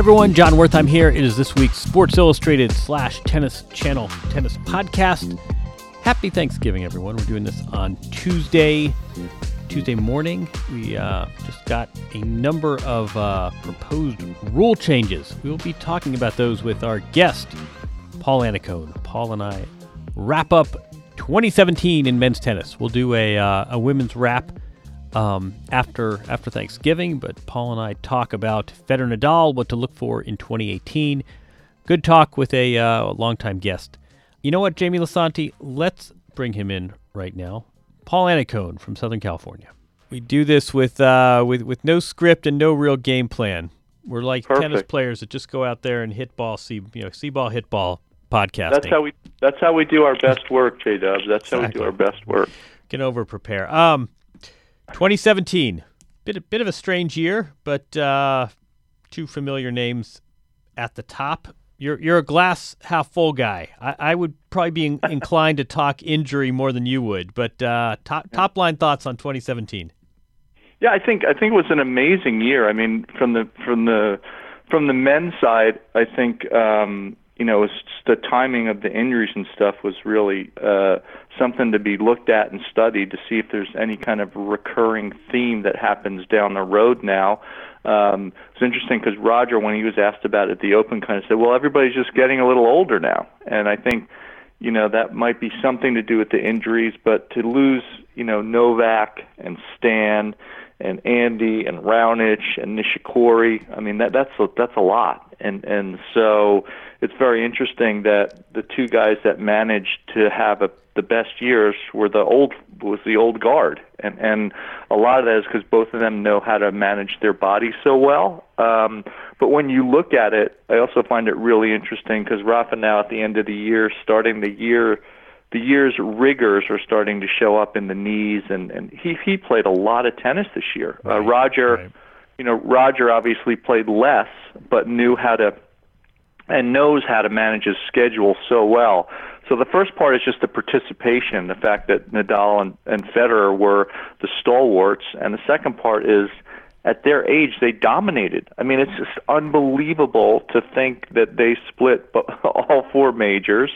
everyone, Jon Wertheim here. It is this week's Sports Illustrated slash Tennis Channel Tennis Podcast. Happy Thanksgiving, everyone. We're doing this on Tuesday, Tuesday morning. We uh, just got a number of uh, proposed rule changes. We will be talking about those with our guest, Paul Annacone. Paul and I wrap up 2017 in men's tennis. We'll do a, uh, a women's wrap um, after after Thanksgiving. But Paul and I talk about Federer Nadal, what to look for in 2018. Good talk with a uh, longtime guest. You know what, Jamie Lisanti? Let's bring him in right now. Paul Annacone from Southern California. We do this with uh, with with no script and no real game plan. We're like tennis players that just go out there and hit ball, see you know, see ball, hit ball podcasting. That's how we. That's how we do our best work, J Dubs. That's how we do our best work. Get over prepare. Um, 2017, bit a bit of a strange year, but uh, two familiar names at the top. You're you're a glass half full guy. I, I would probably be in, inclined to talk injury more than you would, but uh, top top line thoughts on 2017. Yeah, I think I think it was an amazing year. I mean, from the from the from the men's side, I think um, you know it's the timing of the injuries and stuff was really uh, something to be looked at and studied to see if there's any kind of recurring theme that happens down the road now. Um, it's interesting because Roger, when he was asked about it at the Open, kind of said, "Well, everybody's just getting a little older now," and I think you know that might be something to do with the injuries, but to lose you know Novak and Stan and Andy and Raonic and Nishikori, I mean that that's a, that's a lot, and and so it's very interesting that the two guys that managed to have a, the best years were the old was the old guard, and and a lot of that is because both of them know how to manage their bodies so well. Um, but when you look at it, I also find it really interesting because Rafa now at the end of the year, starting the year, the year's rigors are starting to show up in the knees, and and he he played a lot of tennis this year. uh, Roger, right. You know, Roger obviously played less, but knew how to and knows how to manage his schedule so well. So the first part is just the participation, the fact that Nadal and, and Federer were the stalwarts, and the second part is at their age they dominated. I mean, it's just unbelievable to think that they split all four majors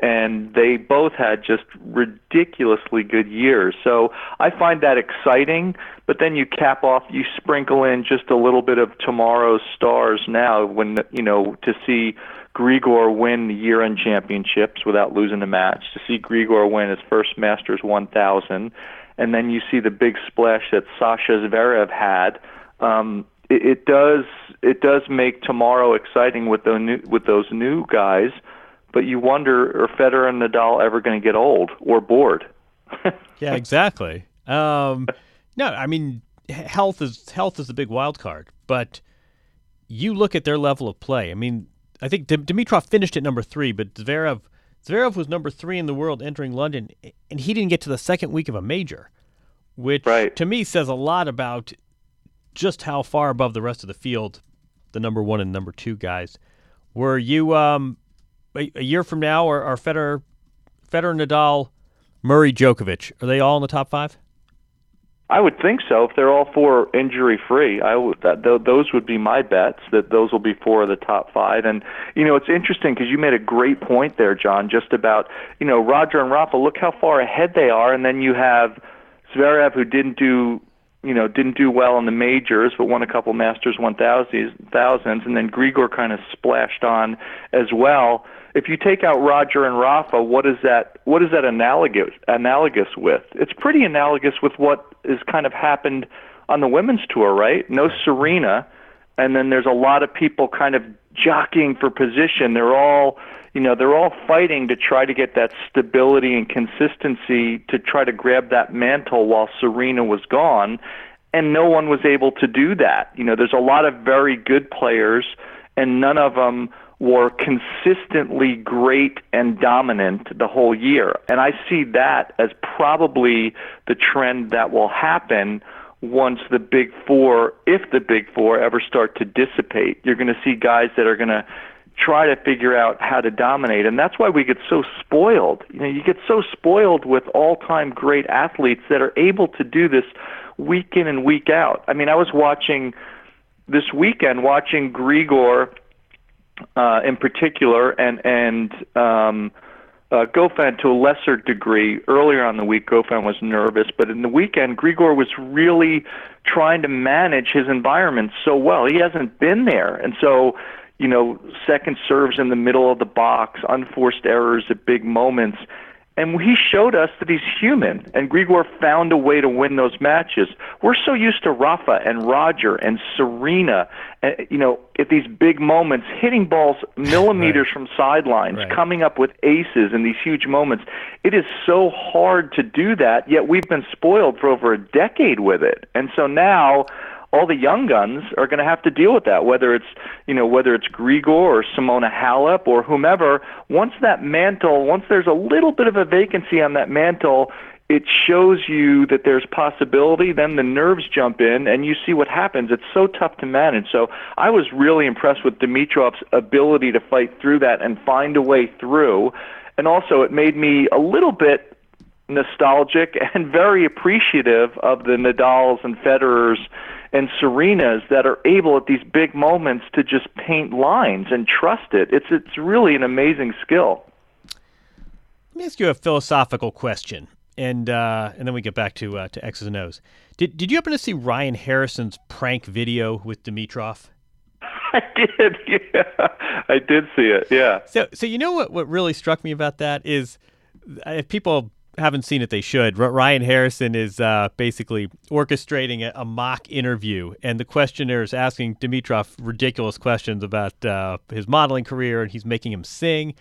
and they both had just ridiculously good years. So I find that exciting, but then you cap off, you sprinkle in just a little bit of tomorrow's stars now when, you know, to see Grigor win the year-end championships without losing a match, to see Grigor win his first Masters 1000, and then you see the big splash that Sasha Zverev had. Um, it, it does it does make tomorrow exciting with those new, with those new guys, but you wonder are Federer and Nadal ever going to get old or bored? Yeah, exactly. Um, no, I mean health is health is the big wild card, but you look at their level of play. I mean, I think Dimitrov finished at number three, but Zverev Zverev was number three in the world entering London, and he didn't get to the second week of a major, which right. to me says a lot about just how far above the rest of the field the number one and number two guys. Were you um, a, a year from now, are, are Federer, Federer, Nadal, Murray, Djokovic, are they all in the top five? I would think so. If they're all four injury free, I would that th- those would be my bets. That those will be four of the top five. And you know, it's interesting because you made a great point there, John, just about you know Roger and Rafa. Look how far ahead they are, and then you have Zverev who didn't do you know didn't do well in the majors, but won a couple Masters 1000s, thousands, and then Grigor kind of splashed on as well if you take out Roger and Rafa, what is that? What is that analogous analogous with? It's pretty analogous with what is kind of happened on the women's tour, right? No Serena, and then there's a lot of people kind of jockeying for position. They're all, you know, they're all fighting to try to get that stability and consistency to try to grab that mantle while Serena was gone, and no one was able to do that. You know, there's a lot of very good players, and none of them were consistently great and dominant the whole year. And I see that as probably the trend that will happen once the big four, if the big four ever start to dissipate. You're going to see guys that are going to try to figure out how to dominate. And that's why we get so spoiled. You know, you get so spoiled with all-time great athletes that are able to do this week in and week out. I mean, I was watching this weekend watching Grigor uh, in particular, and and um, uh, Goffin to a lesser degree. Earlier on the week, Goffin was nervous, but in the weekend, Grigor was really trying to manage his environment so well. He hasn't been there, and so you know, second serves in the middle of the box, unforced errors at big moments. And he showed us that he's human, and Grigor found a way to win those matches. We're so used to Rafa and Roger and Serena, uh, you know, at these big moments, hitting balls millimeters right. from sidelines, right. coming up with aces in these huge moments. It is so hard to do that, yet we've been spoiled for over a decade with it. And so now all the young guns are going to have to deal with that, whether it's you know whether it's Grigor or Simona Halep or whomever. Once that mantle, once there's a little bit of a vacancy on that mantle, it shows you that there's possibility. Then the nerves jump in, and you see what happens. It's so tough to manage. So I was really impressed with Dimitrov's ability to fight through that and find a way through. And also, it made me a little bit nostalgic and very appreciative of the Nadals and Federers and Serenas that are able at these big moments to just paint lines and trust it. It's it's really an amazing skill. Let me ask you a philosophical question, and uh, and then we get back to uh, to X's and O's. Did did you happen to see Ryan Harrison's prank video with Dimitrov? I did. Yeah, I did see it. Yeah. So so you know what what really struck me about that is if people haven't seen it, they should. Ryan Harrison is uh, basically orchestrating a, a, mock interview, and the questioner is asking Dimitrov ridiculous questions about uh, his modeling career, and he's making him sing.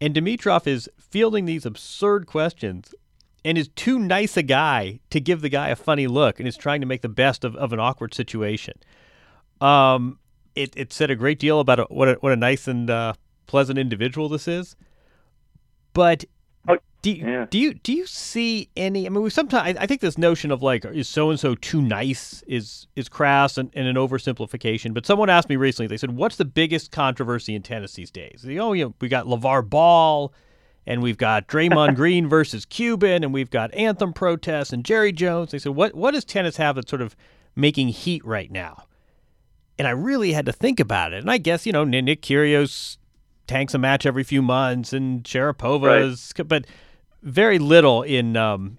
And Dimitrov is fielding these absurd questions and is too nice a guy to give the guy a funny look and is trying to make the best of, of an awkward situation. Um, it, it said a great deal about a, what, a, what a nice and uh, pleasant individual this is. But do you, yeah. do you do you see any? I mean, we sometimes I, think this notion of like is so and so too nice is is crass and, and, an oversimplification. But someone asked me recently. They said, "What's the biggest controversy in tennis these days?" They, oh, you know, we got LeVar Ball, and we've got Draymond Green versus Cuban, and we've got anthem protests and Jerry Jones. They said, "What what does tennis have that's sort of making heat right now?" And I really had to think about it. And I guess you know Nick Kyrgios tanks a match every few months, and Sharapova's, right. but very little in um,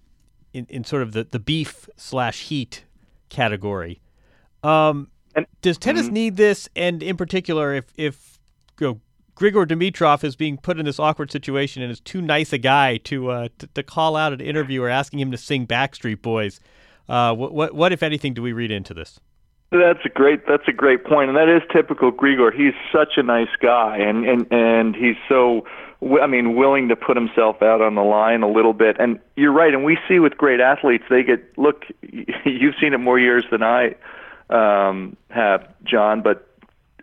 in, in sort of the, the beef slash heat category. Um, and, does tennis mm-hmm. need this? And in particular, if if you know, Grigor Dimitrov is being put in this awkward situation and is too nice a guy to uh, to, to call out an interviewer asking him to sing Backstreet Boys, uh, what, what what if anything do we read into this? That's a great. That's a great point, and that is typical Grigor. He's such a nice guy, and and and he's so I mean, willing to put himself out on the line a little bit. And you're right. And we see with great athletes, they get look. You've seen it more years than I um, have, John, but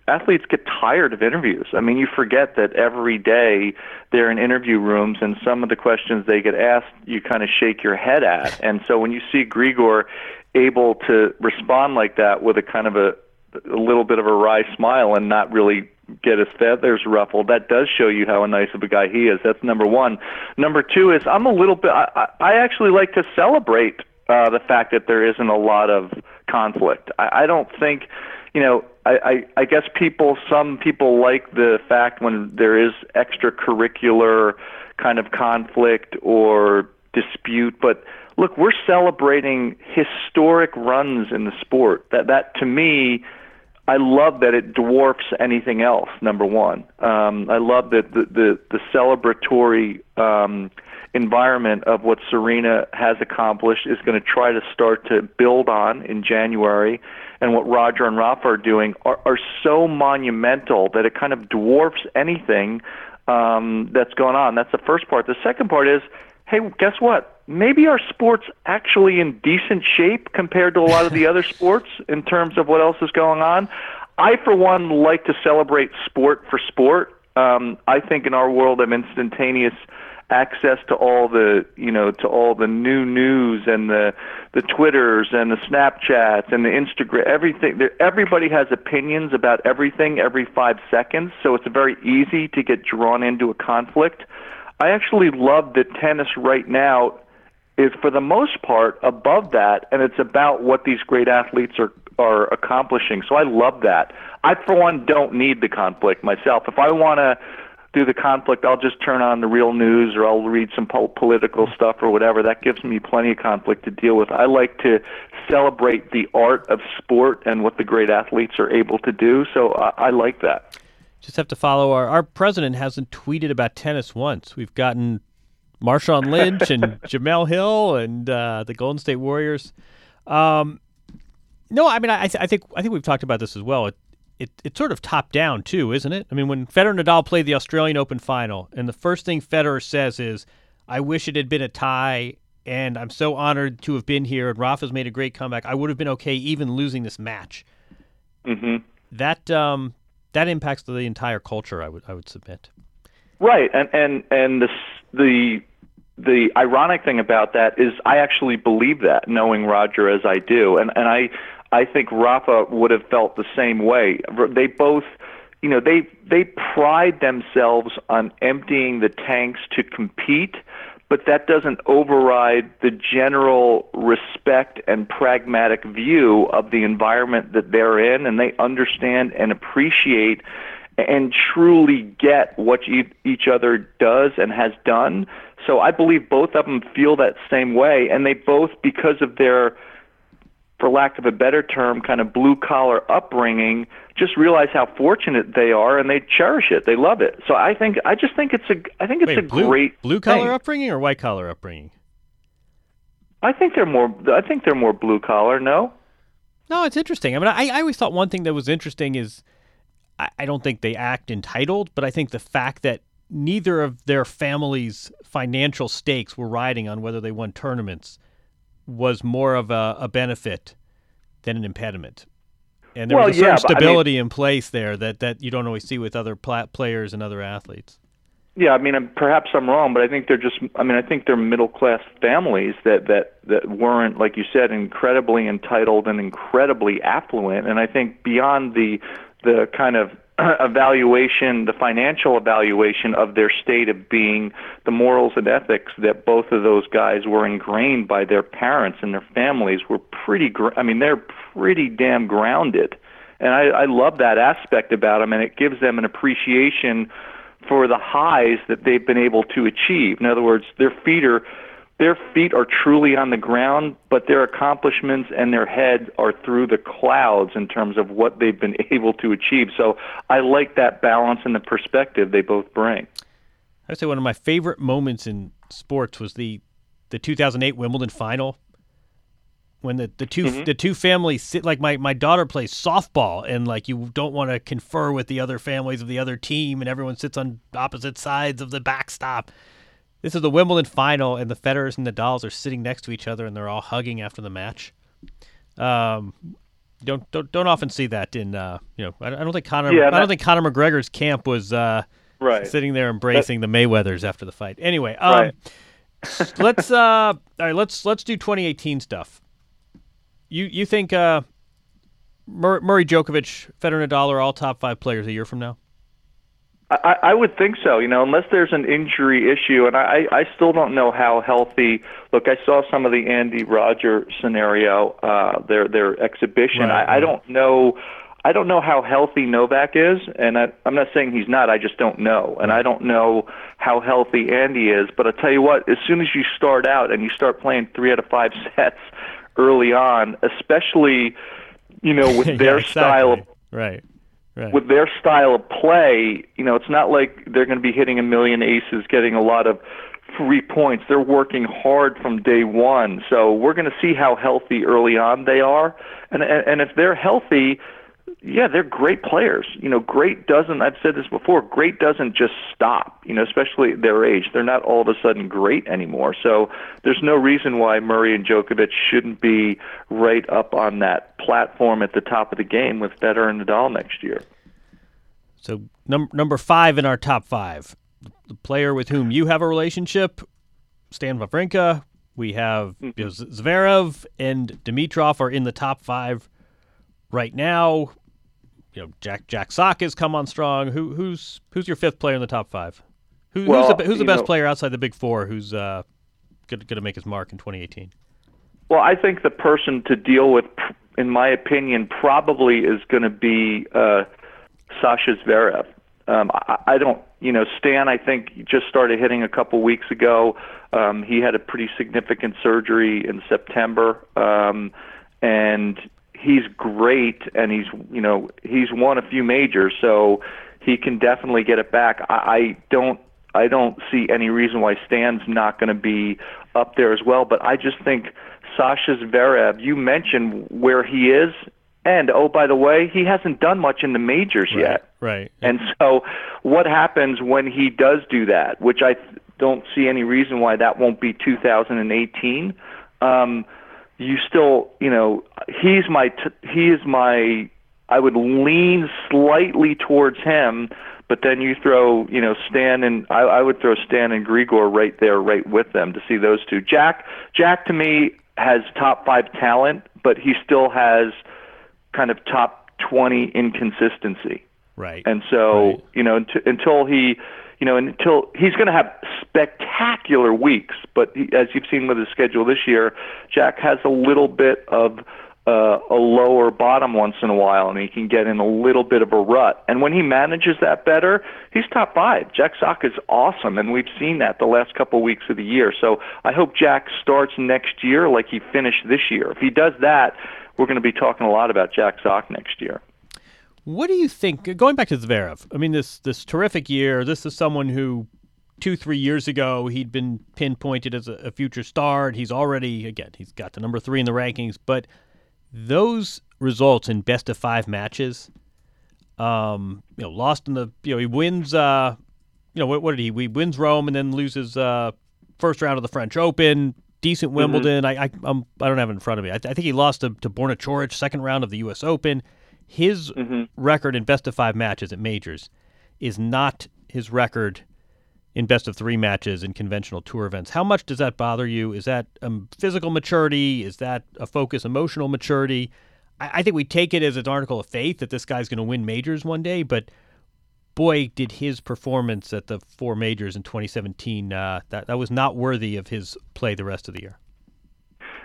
athletes get tired of interviews. I mean, you forget that every day they're in interview rooms, and some of the questions they get asked, you kind of shake your head at. And so when you see Grigor able to respond like that with a kind of a, a little bit of a wry smile and not really get his feathers ruffled, that does show you how nice of a guy he is. That's number one. Number two is I'm a little bit. I, I actually like to celebrate uh, the fact that there isn't a lot of conflict. I, I don't think, you know, I, I, I guess people, some people like the fact when there is extracurricular kind of conflict or dispute, but look, we're celebrating historic runs in the sport. That that to me, I love that it dwarfs anything else. Number one, um, I love that the the, the celebratory um, environment of what Serena has accomplished is going to try to start to build on in January, and what Roger and Rafa are doing are, are so monumental that it kind of dwarfs anything um, that's going on. That's the first part. The second part is, hey, guess what? Maybe our sport's actually in decent shape compared to a lot of the other sports in terms of what else is going on. I, for one, like to celebrate sport for sport. Um, I think in our world of instantaneous access to all the you know to all the new news and the the twitters and the snapchats and the instagram everything everybody has opinions about everything every 5 seconds so it's very easy to get drawn into a conflict i actually love that tennis right now is for the most part above that and it's about what these great athletes are are accomplishing so i love that i for one don't need the conflict myself if i want to do the conflict, I'll just turn on the real news or I'll read some po- political stuff or whatever. That gives me plenty of conflict to deal with. I like to celebrate the art of sport and what the great athletes are able to do. So I, I like that. Just have to follow our our president hasn't tweeted about tennis once. We've gotten Marshawn Lynch and Jemele Hill and uh, the Golden State Warriors. Um, no, I mean I, I think I think we've talked about this as well. It, it, it's sort of top down too, isn't it? I mean, when Federer and Nadal played the Australian Open final, and the first thing Federer says is, "I wish it had been a tie." And I'm so honored to have been here. And Rafa's made a great comeback. I would have been okay even losing this match. hmm That um, that impacts the entire culture. I would I would submit. Right, and and and the the the ironic thing about that is I actually believe that, knowing Roger as I do, and and I I think Rafa would have felt the same way. They both, you know, they they pride themselves on emptying the tanks to compete, but that doesn't override the general respect and pragmatic view of the environment that they're in, and they understand and appreciate and truly get what each other does and has done. So I believe both of them feel that same way, and they both, because of their, for lack of a better term, kind of blue collar upbringing, just realize how fortunate they are, and they cherish it. They love it. So I think I just think it's a I think it's Wait, a blue, great blue collar upbringing or white collar upbringing? I think they're more I think they're more blue collar. No. No, it's interesting. I mean, I, I always thought one thing that was interesting is I, I don't think they act entitled, but I think the fact that neither of their families' financial stakes were riding on whether they won tournaments was more of a, a benefit than an impediment. And there Well, was a certain yeah, but I mean- stability in place there that, that you don't always see with other pla- players and other athletes. Yeah, I mean, I'm- perhaps I'm wrong, but I think they're just. I mean, I think they're middle class families that that that weren't, like you said, incredibly entitled and incredibly affluent. And I think beyond the the kind of evaluation, the financial evaluation of their state of being, the morals and ethics that both of those guys were ingrained by their parents and their families were pretty. I mean, they're pretty damn grounded, and I, I love that aspect about them, and it gives them an appreciation for the highs that they've been able to achieve. In other words, their feet are their feet are truly on the ground, but their accomplishments and their heads are through the clouds in terms of what they've been able to achieve. So I like that balance and the perspective they both bring. I would say one of my favorite moments in sports was the the 2008 Wimbledon final. when the, the 2 mm-hmm. the two families sit like my, my daughter plays softball and like you don't want to confer with the other families of the other team and everyone sits on opposite sides of the backstop. This is the Wimbledon final and the Federers and the Nadals are sitting next to each other and they're all hugging after the match. Um, don't don't don't often see that in uh, you know I, I don't think Conor Yeah, I don't think Conor McGregor's camp was uh, Right. sitting there embracing the Mayweathers after the fight. Anyway, um, Right. let's uh, all right. Let's let's do 2018 stuff. You you think uh, Murray, Djokovic, Federer, and Nadal are all top five players a year from now? I, I would think so, you know, unless there's an injury issue, and I, I still don't know how healthy. Look, I saw some of the Andy Roger scenario, uh, their their exhibition. Right, I, I don't know. I don't know how healthy Novak is, and I, I'm not saying he's not. I just don't know, and I don't know how healthy Andy is. But I tell you what, as soon as you start out and you start playing three out of five sets early on, especially, you know, with Yeah, their style of exactly. right, right. with their style of play, you know, it's not like they're going to be hitting a million aces, getting a lot of free points. They're working hard from day one. So we're going to see how healthy early on they are, and and, and if they're healthy. Yeah, they're great players. You know, great doesn't. I've said this before. Great doesn't just stop. You know, especially at their age, they're not all of a sudden great anymore. So there's no reason why Murray and Djokovic shouldn't be right up on that platform at the top of the game with Federer and Nadal next year. So num- number five in our top five, the player with whom you have a relationship, Stan Wawrinka. We have you mm-hmm. know, Zverev and Dimitrov are in the top five right now. You know, Jack Jack Sock has come on strong. Who who's who's your fifth player in the top five? Who, Well, who's the, who's the best know- player outside the big four? Who's uh, going to make his mark in 2018? Well, I think the person to deal with, in my opinion, probably is going to be uh, Sasha Zverev. Um, I, I don't, you know, Stan. I think just started hitting a couple weeks ago. Um, he had a pretty significant surgery in September, um, and he's great. And he's, you know, he's won a few majors, so he can definitely get it back. I, I don't I don't see any reason why Stan's not going to be up there as well. But I just think Sasha Zverev, you mentioned where he is, and oh, by the way, he hasn't done much in the majors yet. Right. And so, what happens when he does do that? Which I th- don't see any reason why that won't be 2018. Um, you still, you know, he's my, t- he is my. I would lean slightly towards him, but then you throw, you know, Stan and I, I would throw Stan and Grigor right there, right with them to see those two. Jack, Jack to me has top five talent, but he still has kind of top 20 inconsistency. Right. And so, Right. you know, unt- until he, you know, until he's going to have spectacular weeks, but he, as you've seen with his schedule this year, Jack has a little bit of uh, a lower bottom once in a while, and he can get in a little bit of a rut. And when he manages that better, he's top five. Jack Sock is awesome, and we've seen that the last couple weeks of the year. So I hope Jack starts next year like he finished this year. If he does that, we're going to be talking a lot about Jack Sock next year. What do you think? Going back to Zverev, I mean this this terrific year. This is someone who two three years ago he'd been pinpointed as a, a future star. And he's already again he's got the number three in the rankings. But those results in best of five matches, um, you know, lost in the you know he wins. Uh, you know what, what did he? He wins Rome and then loses uh, first round of the French Open. Decent Wimbledon. I I I'm, I don't have it in front of me. I, I think he lost to to Borna Coric second round of the U.S. Open. His record in best of five matches at majors is not his record in best of three matches in conventional tour events. How much does that bother you? Is that um, physical maturity? Is that a focus, emotional maturity? I, I think we take it as an article of faith that this guy's going to win majors one day, but boy, did his performance at the four majors in 2017 uh, that that was not worthy of his play the rest of the year.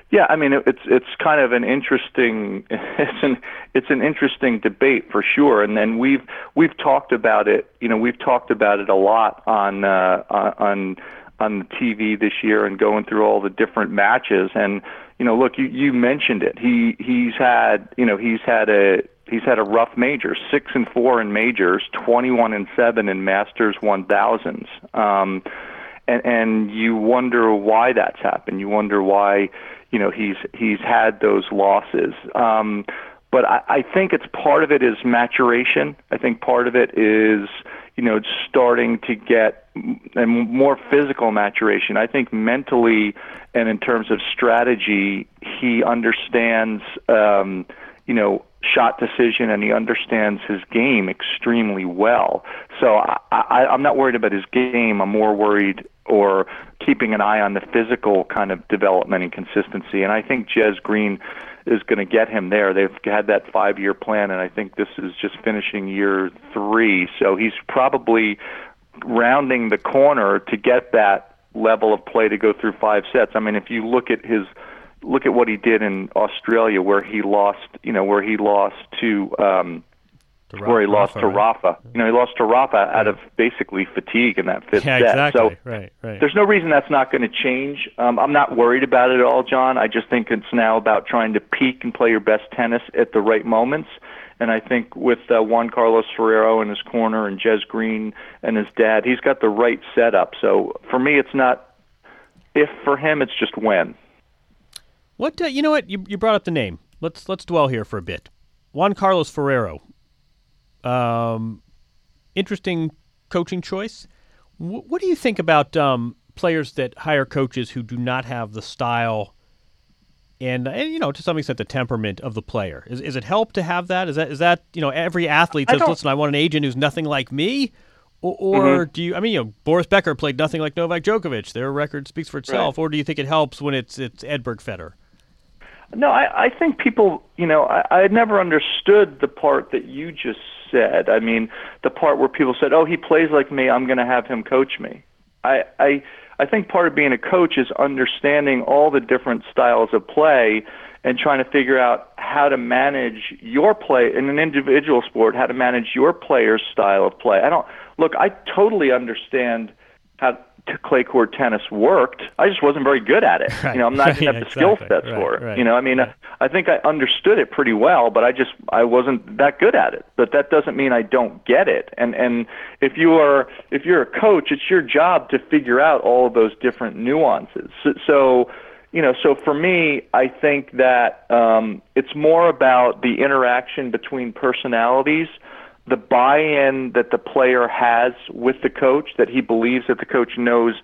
Yeah, I mean it's it's kind of an interesting it's an it's an interesting debate for sure, and then we've we've talked about it. You know, we've talked about it a lot on uh, on on the TV this year and going through all the different matches. And you know, look, you you mentioned it. He he's had you know he's had a he's had a rough major, six and four in majors, twenty one and seven in Masters one thousands. Um, and and you wonder why that's happened. You wonder why you know he's he's had those losses. Um, but I, I think it's part of it is maturation. I think part of it is you know starting to get and more physical maturation. I think mentally and in terms of strategy, he understands um, you know shot decision and he understands his game extremely well. So I, I, I'm not worried about his game. I'm more worried or keeping an eye on the physical kind of development and consistency. And I think Jez Green is going to get him there. They've had that five year plan, and I think this is just finishing year three. So he's probably rounding the corner to get that level of play to go through five sets. I mean, if you look at his look at what he did in Australia, where he lost, you know, where he lost to. Um, To where he lost Rafa, to right? Rafa. You know, he lost to Rafa out of basically fatigue in that fifth Yeah, set. exactly. So right, right. there's no reason that's not going to change. Um, I'm not worried about it at all, John. I just think it's now about trying to peak and play your best tennis at the right moments. And I think with uh, Juan Carlos Ferrero in his corner and Jez Green and his dad, he's got the right setup. So for me, it's not if for him, it's just when. What uh, you know? What you you brought up the name. Let's let's dwell here for a bit. Juan Carlos Ferrero. Um, interesting coaching choice. Wh- what do you think about um, players that hire coaches who do not have the style and, and you know to some extent the temperament of the player? Is is it help to have that? Is that is that you know every athlete says, don't- listen, I want an agent who's nothing like me. Or, or Mm-hmm. do you? I mean, you know, Boris Becker played nothing like Novak Djokovic. Their record speaks for itself. Or do you think it helps when it's it's Edberg Federer? No, I, I think people, you know, I, I never understood the part that you just said. I mean, the part where people said, "Oh, he plays like me. I'm going to have him coach me." I, I, I think part of being a coach is understanding all the different styles of play and trying to figure out how to manage your play in an individual sport, how to manage your player's style of play. I don't look. I totally understand how clay court tennis worked. I just wasn't very good at it. Right. You know, I'm not going have the skill sets Right, for it. right, You know, I mean. I, I think I understood it pretty well, but I just I wasn't that good at it. But that doesn't mean I don't get it. And and if you are if you're a coach, it's your job to figure out all of those different nuances. So, so you know, so for me, I think that um, it's more about the interaction between personalities the buy-in that the player has with the coach, that he believes that the coach knows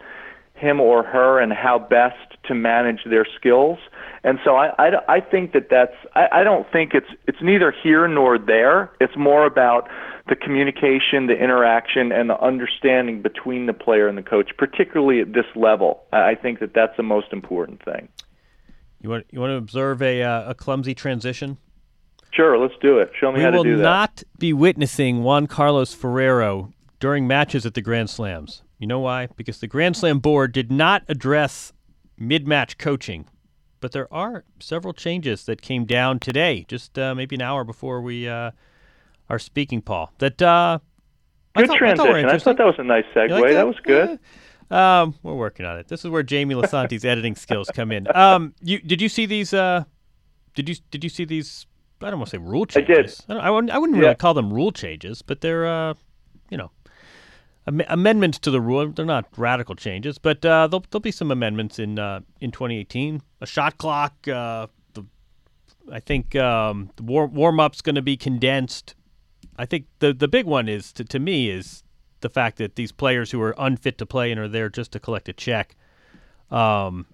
him or her and how best to manage their skills. And so I, I, I think that that's I, I don't think it's it's neither here nor there. It's more about the communication, the interaction, and the understanding between the player and the coach, particularly at this level. I think that that's the most important thing. You want you want to observe a uh, a clumsy transition? Sure, let's do it. Show me we how to do that. We will not be witnessing Juan Carlos Ferrero during matches at the Grand Slams. You know why? Because the Grand Slam board did not address mid-match coaching, but there are several changes that came down today, just uh, maybe an hour before we uh, are speaking, Paul. That uh, I Good thought- I thought transition. I interesting. thought that was a nice segue. Like that? was good. Yeah. Um, we're working on it. This is where Jamie Lisanti's editing skills come in. Um, you did you see these? Uh, did you did you see these? I don't want to say rule I did. changes. I, don't, I wouldn't, I wouldn't Yeah. really call them rule changes, but they're uh, you know, am- amendments to the rule. They're not radical changes, but uh, there'll, there'll be some amendments in uh, in 2018. A shot clock. Uh, the I think um, the war, warm up's going to be condensed. I think the the big one is to, to me is the fact that these players who are unfit to play and are there just to collect a check. Um,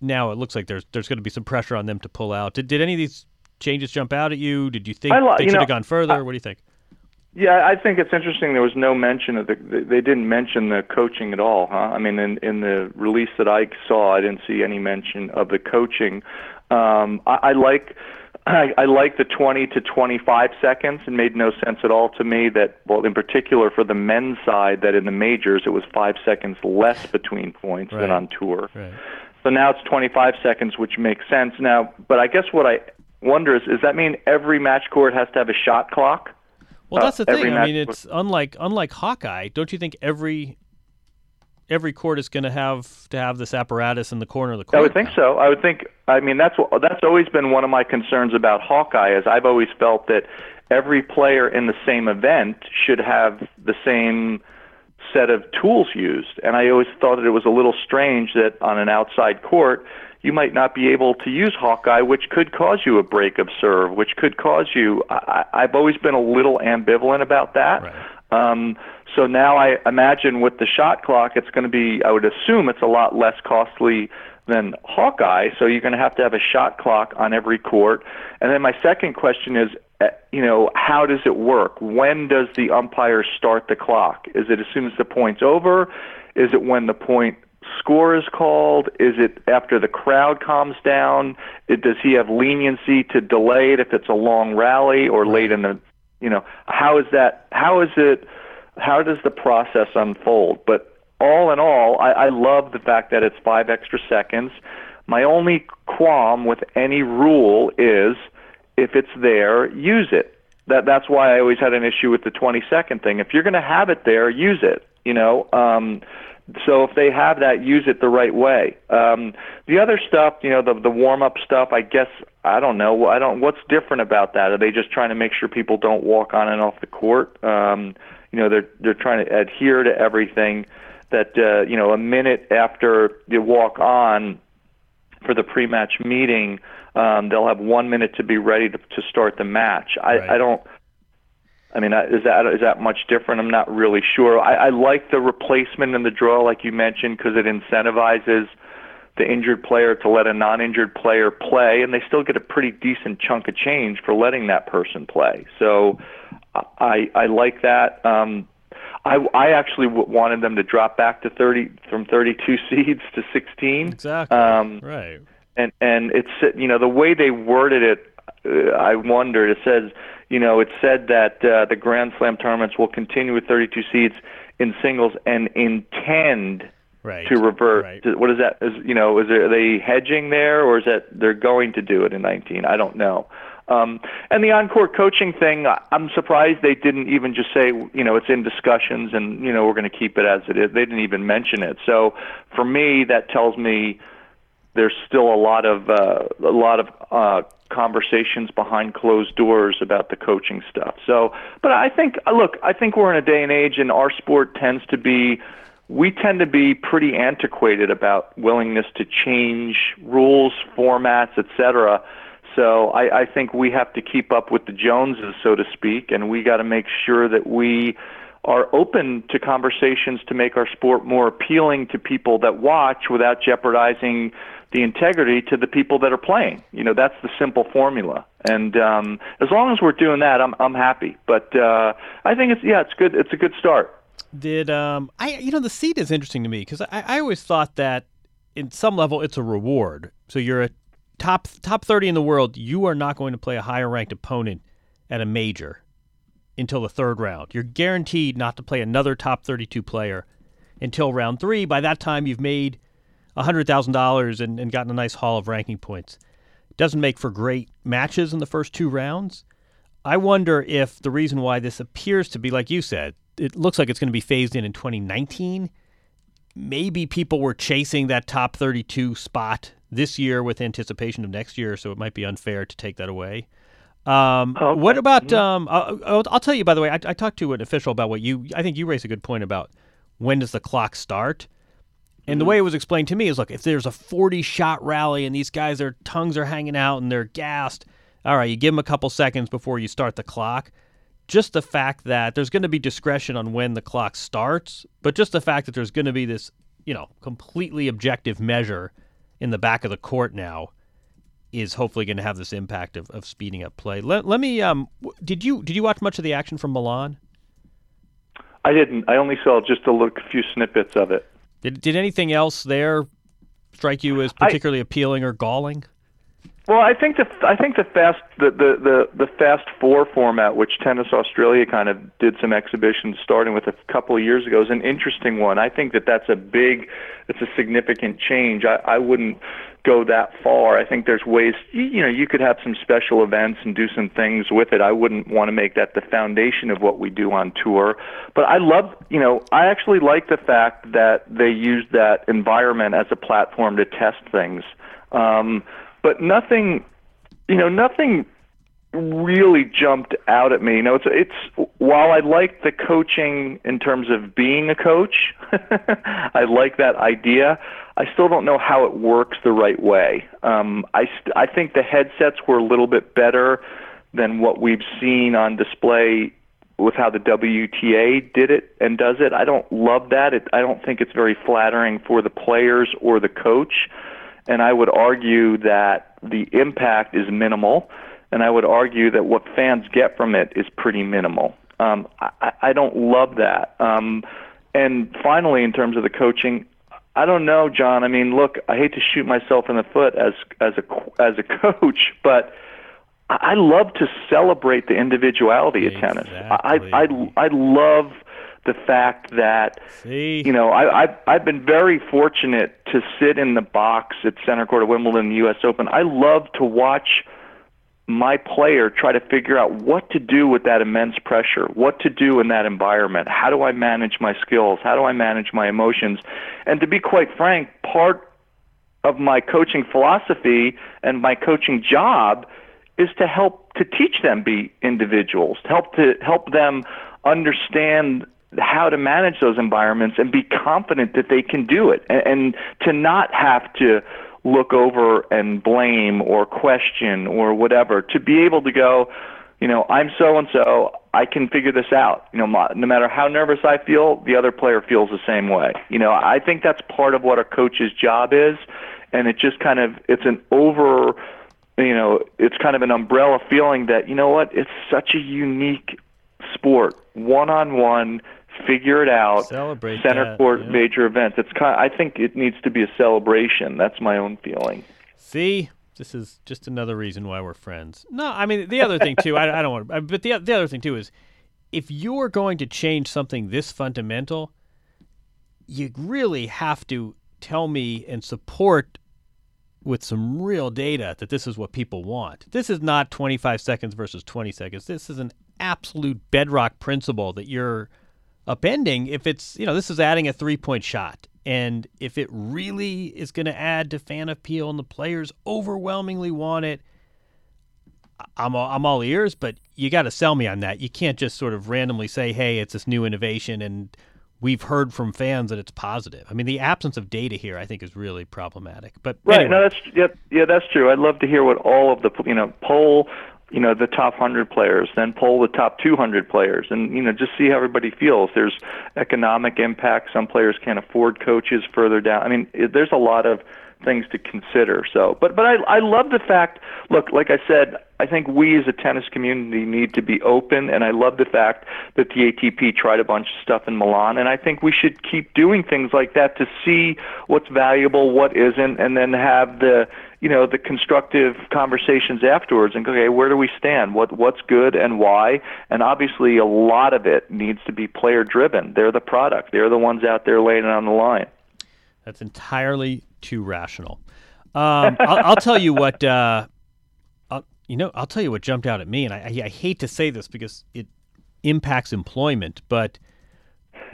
now it looks like there's there's going to be some pressure on them to pull out. Did did any of these changes jump out at you? Did you think I li- they you should know, have gone further? what do you think? Yeah, I think it's interesting. There was no mention of the. They didn't mention the coaching at all, huh? I mean, in in the release that I saw, I didn't see any mention of the coaching. Um, I, I like. I, I like the 20 to 25 seconds. It made no sense at all to me that, well, in particular for the men's side, that in the majors it was five seconds less between points Right. than on tour. Right. So now it's 25 seconds, which makes sense. Now, but I guess what I wonder is, does that mean every match court has to have a shot clock? Well, Uh, that's the every thing. I mean, it's unlike unlike Hawkeye. Don't you think every every court is going to have to have this apparatus in the corner of the court? I would think so. I would think. I mean, that's that's always been one of my concerns about Hawkeye. Is I've always felt that every player in the same event should have the same set of tools used, and I always thought that it was a little strange that on an outside court you might not be able to use Hawkeye, which could cause you a break of serve, which could cause you. I, I've always been a little ambivalent about that. Right. Um, so now I imagine with the shot clock, it's going to be. I would assume it's a lot less costly than Hawkeye. So you're going to have to have a shot clock on every court. And then my second question is, uh, you know, how does it work? When does the umpire start the clock? Is it as soon as the point's over? Is it when the point score is called? Is it after the crowd calms down? It, does he have leniency to delay it if it's a long rally or late in the, you know, how is that? How is it? How does the process unfold? But all in all, I, I love the fact that it's five extra seconds. My only qualm with any rule is if it's there, use it. That that's why I always had an issue with the 20 second thing. If you're going to have it there, use it. You know. Um, so if they have that, use it the right way. Um, the other stuff, you know, the the warm up stuff, I guess I don't know. I don't. What's different about that? Are they just trying to make sure people don't walk on and off the court? Um, you know, they're they're trying to adhere to everything. That uh, you know, a minute after you walk on for the pre-match meeting, um, they'll have one minute to be ready to, to start the match. I, Right. I don't. I mean, is that is that much different? I'm not really sure. I, I like the replacement in the draw, like you mentioned, because it incentivizes the injured player to let a non-injured player play, and they still get a pretty decent chunk of change for letting that person play. So, I I like that. Um, I I actually w- wanted them to drop back to 30 from 32 seeds to 16. Exactly. Um, right. and and it's you know the way they worded it i wondered it says you know it said that uh, the grand slam tournaments will continue with 32 seeds in singles and intend Right. to revert Right. to, what is that is you know is there, are they hedging there or is that they're going to do it in 19 i don't know um, and the on-court coaching thing, I- I'm surprised they didn't even just say, you know, it's in discussions and, you know, we're going to keep it as it is. They didn't even mention it. So for me, that tells me there's still a lot of uh, a lot of uh, conversations behind closed doors about the coaching stuff. So, but I think uh, look, I think we're in a day and age, and our sport tends to be. We tend to be pretty antiquated about willingness to change rules, formats, etc. So I, I think we have to keep up with the Joneses, so to speak, and we got to make sure that we are open to conversations to make our sport more appealing to people that watch without jeopardizing the integrity to the people that are playing. You know, that's the simple formula. And um, as long as we're doing that, I'm I'm happy. But uh, I think it's yeah, it's good. It's a good start. Did um I you know the seed is interesting to me because I, I always thought that in some level it's a reward. So you're a top top thirty in the world. You are not going to play a higher ranked opponent at a major until the third round. You're guaranteed not to play another top thirty two player until round three. By that time you've made hundred thousand dollars and and gotten a nice haul of ranking points. It doesn't make for great matches in the first two rounds. I wonder if the reason why this appears to be, like you said, it looks like it's going to be phased in in 2019. Maybe people were chasing that top 32 spot this year with anticipation of next year, so it might be unfair to take that away. Um, Okay. What about? Um, I'll, I'll I'll tell you. By the way, I, I talked to an official about what you. I think you raised a good point about when does the clock start. And the way it was explained to me is, look, if there's a 40 shot rally and these guys, their tongues are hanging out and they're gassed, all right, you give them a couple seconds before you start the clock. Just the fact that there's going to be discretion on when the clock starts, but just the fact that there's going to be this, you know, completely objective measure in the back of the court now is hopefully going to have this impact of, of speeding up play. Let, let me, um, did you did you watch much of the action from Milan? I didn't. I only saw just a look, a few snippets of it. Did, did anything else there strike you as particularly appealing or galling? Well, I think the I think the fast the, the, the, the fast four format, which Tennis Australia kind of did some exhibitions starting with a couple of years ago, is an interesting one. I think that that's a big, it's a significant change. I, I wouldn't go that far. I think there's ways you, know you could have some special events and do some things with it. I wouldn't want to make that the foundation of what we do on tour. But I love you know I actually like the fact that they use that environment as a platform to test things. Um, but nothing, you know, nothing really jumped out at me. You know, it's it's while I like the coaching in terms of being a coach, I like that idea. I still don't know how it works the right way. Um, I st- I think the headsets were a little bit better than what we've seen on display with how the WTA did it and does it. I don't love that. It, I don't think it's very flattering for the players or the coach. And I would argue that the impact is minimal and I would argue that what fans get from it is pretty minimal. Um, I, I don't love that. Um, and finally, in terms of the coaching, I don't know, John. I mean, look, I hate to shoot myself in the foot as as a as a coach, but I love to celebrate the individuality of tennis. I I I love the fact that See? you know I I've, I've been very fortunate to sit in the box at center court at Wimbledon, the U.S. Open. I love to watch my player try to figure out what to do with that immense pressure, what to do in that environment. How do I manage my skills? How do I manage my emotions? And to be quite frank, part of my coaching philosophy and my coaching job is to help to teach them be individuals, to help to help them understand how to manage those environments and be confident that they can do it. And, and to not have to look over and blame or question or whatever to be able to go you know i'm so and so i can figure this out. You know no matter how nervous i feel the other player feels the same way. You know i think that's part of what a coach's job is and it just kind of it's an over you know it's kind of an umbrella feeling that you know what it's such a unique sport one on one figure it out. Celebrate center that, court yeah. major events. It's kind. I think it needs to be a celebration. That's my own feeling. See, this is just another reason why we're friends. No, I mean the other thing too. I, I don't want, to, but the the other thing too is if you're going to change something this fundamental, you really have to tell me and support with some real data that this is what people want. This is not 25 seconds versus 20 seconds. This is an absolute bedrock principle that you're upending if it's, you know, this is adding a three point shot. And if it really is going to add to fan appeal and the players overwhelmingly want it, I'm all, I'm all ears, but you got to sell me on that. You can't just sort of randomly say, "Hey, it's this new innovation," and we've heard from fans that it's positive. I mean, the absence of data here, I think, is really problematic. But Right. anyway. No, that's yeah, yeah, that's true. I'd love to hear what all of the you know poll, you know, the top hundred players, then poll the top two hundred players, and you know just see how everybody feels. There's economic impact. Some players can't afford coaches further down. I mean, there's a lot of things to consider. So, but but I I love the fact. Look, like I said, I think we as a tennis community need to be open, and I love the fact that the ATP tried a bunch of stuff in Milan, and I think we should keep doing things like that to see what's valuable, what isn't, and then have the you know the constructive conversations afterwards and go, okay where do we stand what what's good and why and obviously a lot of it needs to be player driven they're the product they're the ones out there laying it on the line That's entirely too rational. Um, I'll, I'll tell you what. Uh, I'll, you know, I'll tell you what jumped out at me, and I, I, hate to say this because it impacts employment, but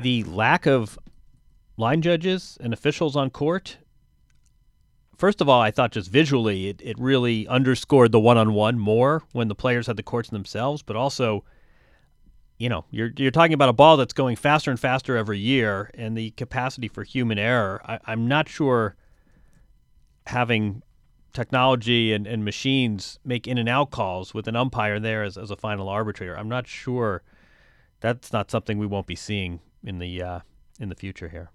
the lack of line judges and officials on court. First of all, I thought just visually it, it really underscored the one-on-one more when the players had the courts themselves, but also you know, you're you're talking about a ball that's going faster and faster every year, and the capacity for human error. I, I'm not sure having technology and, and machines make in and out calls with an umpire there as, as a final arbitrator. I'm not sure that's not something we won't be seeing in the uh, in the future here.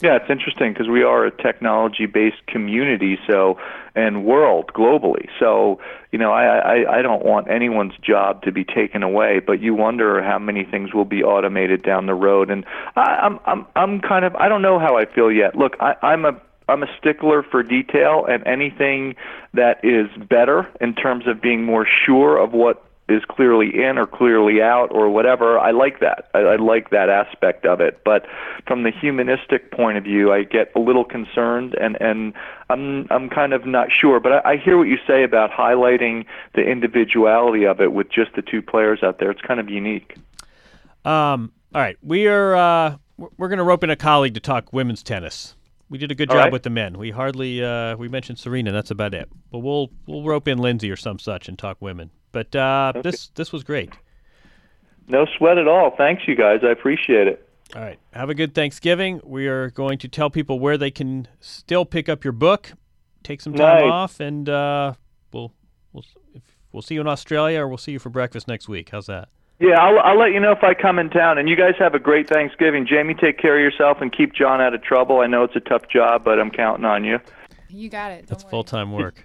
Yeah, it's interesting because we are a technology-based community, so and world globally. So you know, I, I I don't want anyone's job to be taken away, but you wonder how many things will be automated down the road. And I, I'm I'm I'm kind of I don't know how I feel yet. Look, I, I'm a I'm a stickler for detail, and anything that is better in terms of being more sure of what is clearly in or clearly out or whatever. I like that. I, I like that aspect of it. But from the humanistic point of view, I get a little concerned, and and I'm I'm kind of not sure. But I, I hear what you say about highlighting the individuality of it with just the two players out there. It's kind of unique. Um, all right, we are uh, we're- we're going to rope in a colleague to talk women's tennis. We did a good All job right. with the men. We hardly uh, we mentioned Serena. That's about it. But we'll we'll rope in Lindsay or some such and talk women. But uh, this this was great. No sweat at all. Thanks, you guys. I appreciate it. All right. Have a good Thanksgiving. We are going to tell people where they can still pick up your book, take some time Nice. off, and uh, we'll we'll if, we'll see you in Australia or we'll see you for breakfast next week. How's that? Yeah, I'll, I'll let you know if I come in town. And you guys have a great Thanksgiving. Jamie, take care of yourself and keep Jon out of trouble. I know it's a tough job, but I'm counting on you. You got it. Don't That's full time work.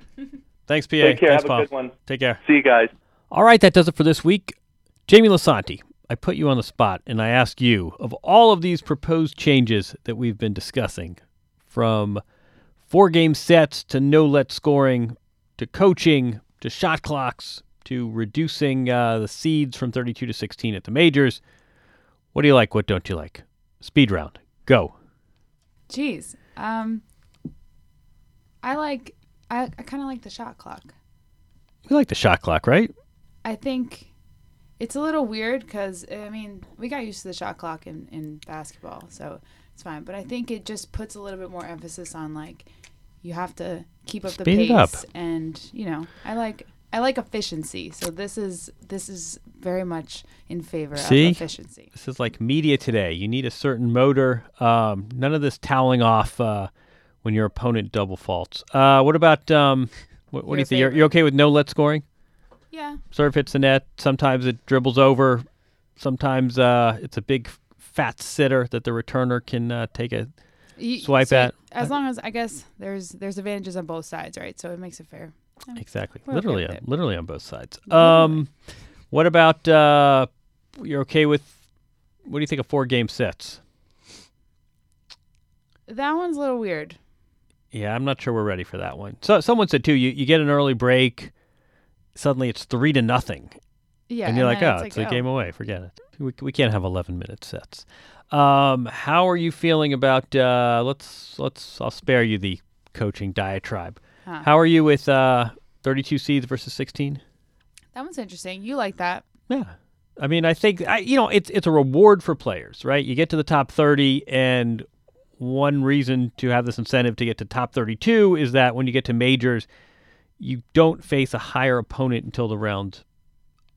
Thanks, PA. Take care. Thanks, have a good one. Take care. See you guys. All right, that does it for this week. Jamie Lisanti, I put you on the spot and I ask you of all of these proposed changes that we've been discussing, from four game sets to no let scoring to coaching to shot clocks to reducing uh, the seeds from 32 to 16 at the majors, what do you like? What don't you like? Speed round. Go. Jeez. Um, I like. I, I kind of like the shot clock. You like the shot clock, right? I think it's a little weird because I mean we got used to the shot clock in in basketball, so it's fine. But I think it just puts a little bit more emphasis on like you have to keep up the Speed it pace, up. and you know I like I like efficiency. So this is this is very much in favor See? of efficiency. This is like media today. You need a certain motor. Um, none of this toweling off uh, when your opponent double faults. Uh, what about um, what, what do you think? You're, you're okay with no let scoring? Yeah, Serve hits the net. Sometimes it dribbles over. Sometimes uh, it's a big fat sitter that the returner can uh, take a. You- Swipe so at- as long as I guess there's there's advantages on both sides, right? So it makes it fair. Exactly. Literally, with on, literally on both sides. Um, what about uh, you're okay with? What do you think of four game sets? That one's a little weird. Yeah, I'm not sure we're ready for that one. So someone said too, you, you get an early break, suddenly it's three to nothing, Yeah, and you're like, oh, it's, like, a game away. Forget it. We, we can't have 11 minute sets. Um, how are you feeling about? Uh, let's let's. I'll spare you the coaching diatribe. Huh. How are you with uh, 32 seeds versus 16? That one's interesting. You like that? Yeah. I mean, I think I, you know it's it's a reward for players, right? You get to the top 30 and one reason to have this incentive to get to top 32 is that when you get to majors, you don't face a higher opponent until the round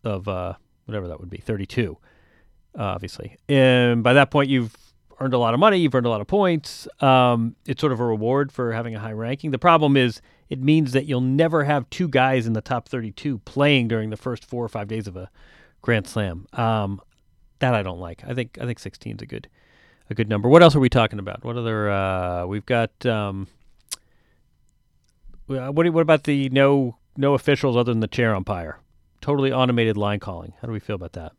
of uh, whatever that would be, 32, uh, obviously. And by that point, you've earned a lot of money, you've earned a lot of points. Um, it's sort of a reward for having a high ranking. The problem is it means that you'll never have two guys in the top 32 playing during the first four or five days of a Grand Slam. Um, that I don't like. I think I think 16 is a good a good number. What else are we talking about? What other? Uh, we've got. Um, uh, what what about the no no officials other than the chair umpire? Totally automated line calling. How do we feel about that?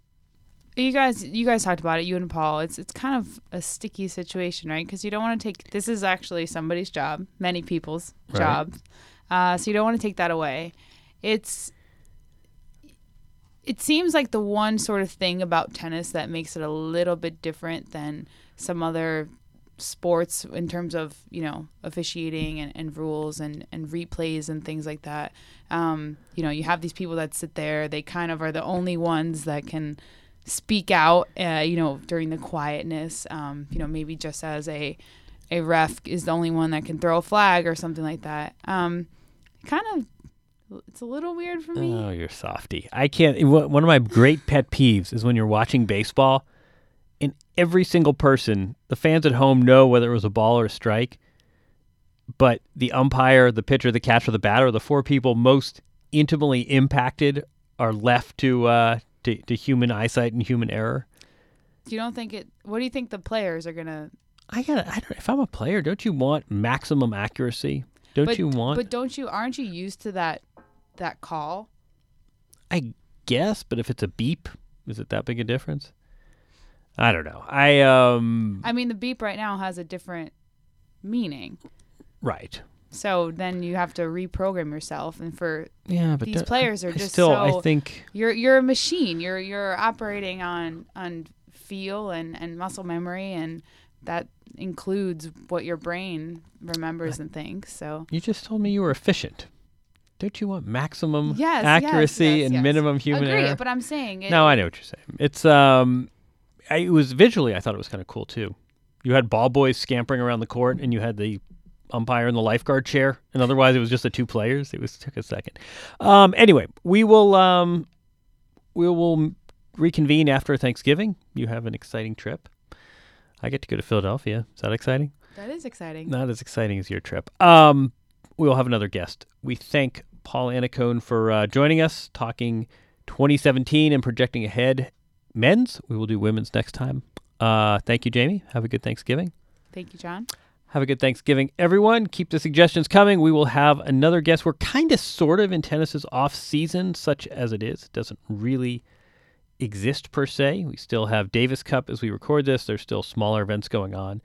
You guys, you guys talked about it. You and Paul. It's it's kind of a sticky situation, right? Because you don't want to take. This is actually somebody's job, many people's Right. job. Uh, so you don't want to take that away. It's. It seems like the one sort of thing about tennis that makes it a little bit different than some other sports in terms of you know officiating and, and rules and, and replays and things like that um, you know you have these people that sit there they kind of are the only ones that can speak out uh, you know during the quietness um, you know maybe just as a a ref is the only one that can throw a flag or something like that um, kind of it's a little weird for me Oh, you're softy. I can't. One of my great pet peeves is when you're watching baseball, and every single person, the fans at home know whether it was a ball or a strike, but the umpire, the pitcher, the catcher, the batter, the four people most intimately impacted are left to uh, to, to human eyesight and human error. you don't think it what do you think the players are gonna I gotta. I don't. If I'm a player, don't you want maximum accuracy? Don't but, you want? but don't you aren't you used to that that call I guess, but if it's a beep, is it that big a difference? I don't know. I um I mean, the beep right now has a different meaning. right. So then you have to reprogram yourself, and for Yeah, but these players are just still. so I think you're you're a machine. You're you're operating on on feel and and muscle memory, and that includes what your brain remembers and thinks. So you just told me you were efficient. Don't you want maximum yes, accuracy yes, and yes. minimum human Agree, error? but I'm saying it, no, I know what you're saying. It's um, I, it was visually. I thought it was kind of cool too. You had ball boys scampering around the court, and you had the umpire in the lifeguard chair, and otherwise it was just the two players. It was took a second. Um, anyway, we will um, we will reconvene after Thanksgiving. You have an exciting trip. I get to go to Philadelphia. Is that exciting? That is exciting. Not as exciting as your trip. Um, we will have another guest. We thank Paul Annacone for uh, joining us, talking 2017 and projecting ahead. Men's. We will do women's next time. Uh, thank you, Jamie. Have a good Thanksgiving. Thank you, Jon. Have a good Thanksgiving, everyone. Keep the suggestions coming. We will have another guest. We're kind of sort of in tennis's off season, such as it is. It doesn't really exist per se. We still have Davis Cup as we record this. There's still smaller events going on.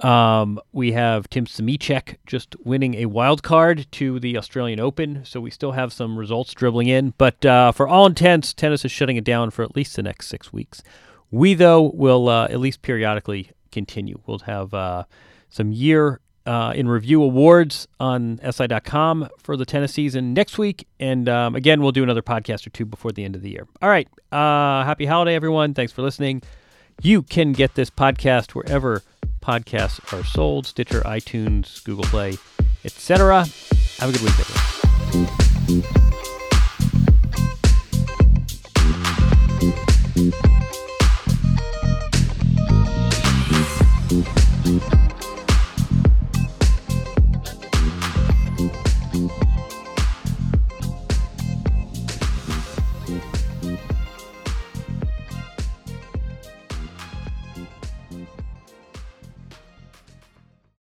Um, we have Tim Smyczek just winning a wild card to the Australian Open, so we still have some results dribbling in. But uh, for all intents, tennis is shutting it down for at least the next six weeks. We, though, will uh, at least periodically continue. We'll have uh, some year uh, in review awards on SI.com for the tennis season next week. And um, again, we'll do another podcast or two before the end of the year. All right. Uh, happy holiday, everyone. Thanks for listening. You can get this podcast wherever podcasts are sold Stitcher, iTunes, Google Play, etc. Have a good week, everyone.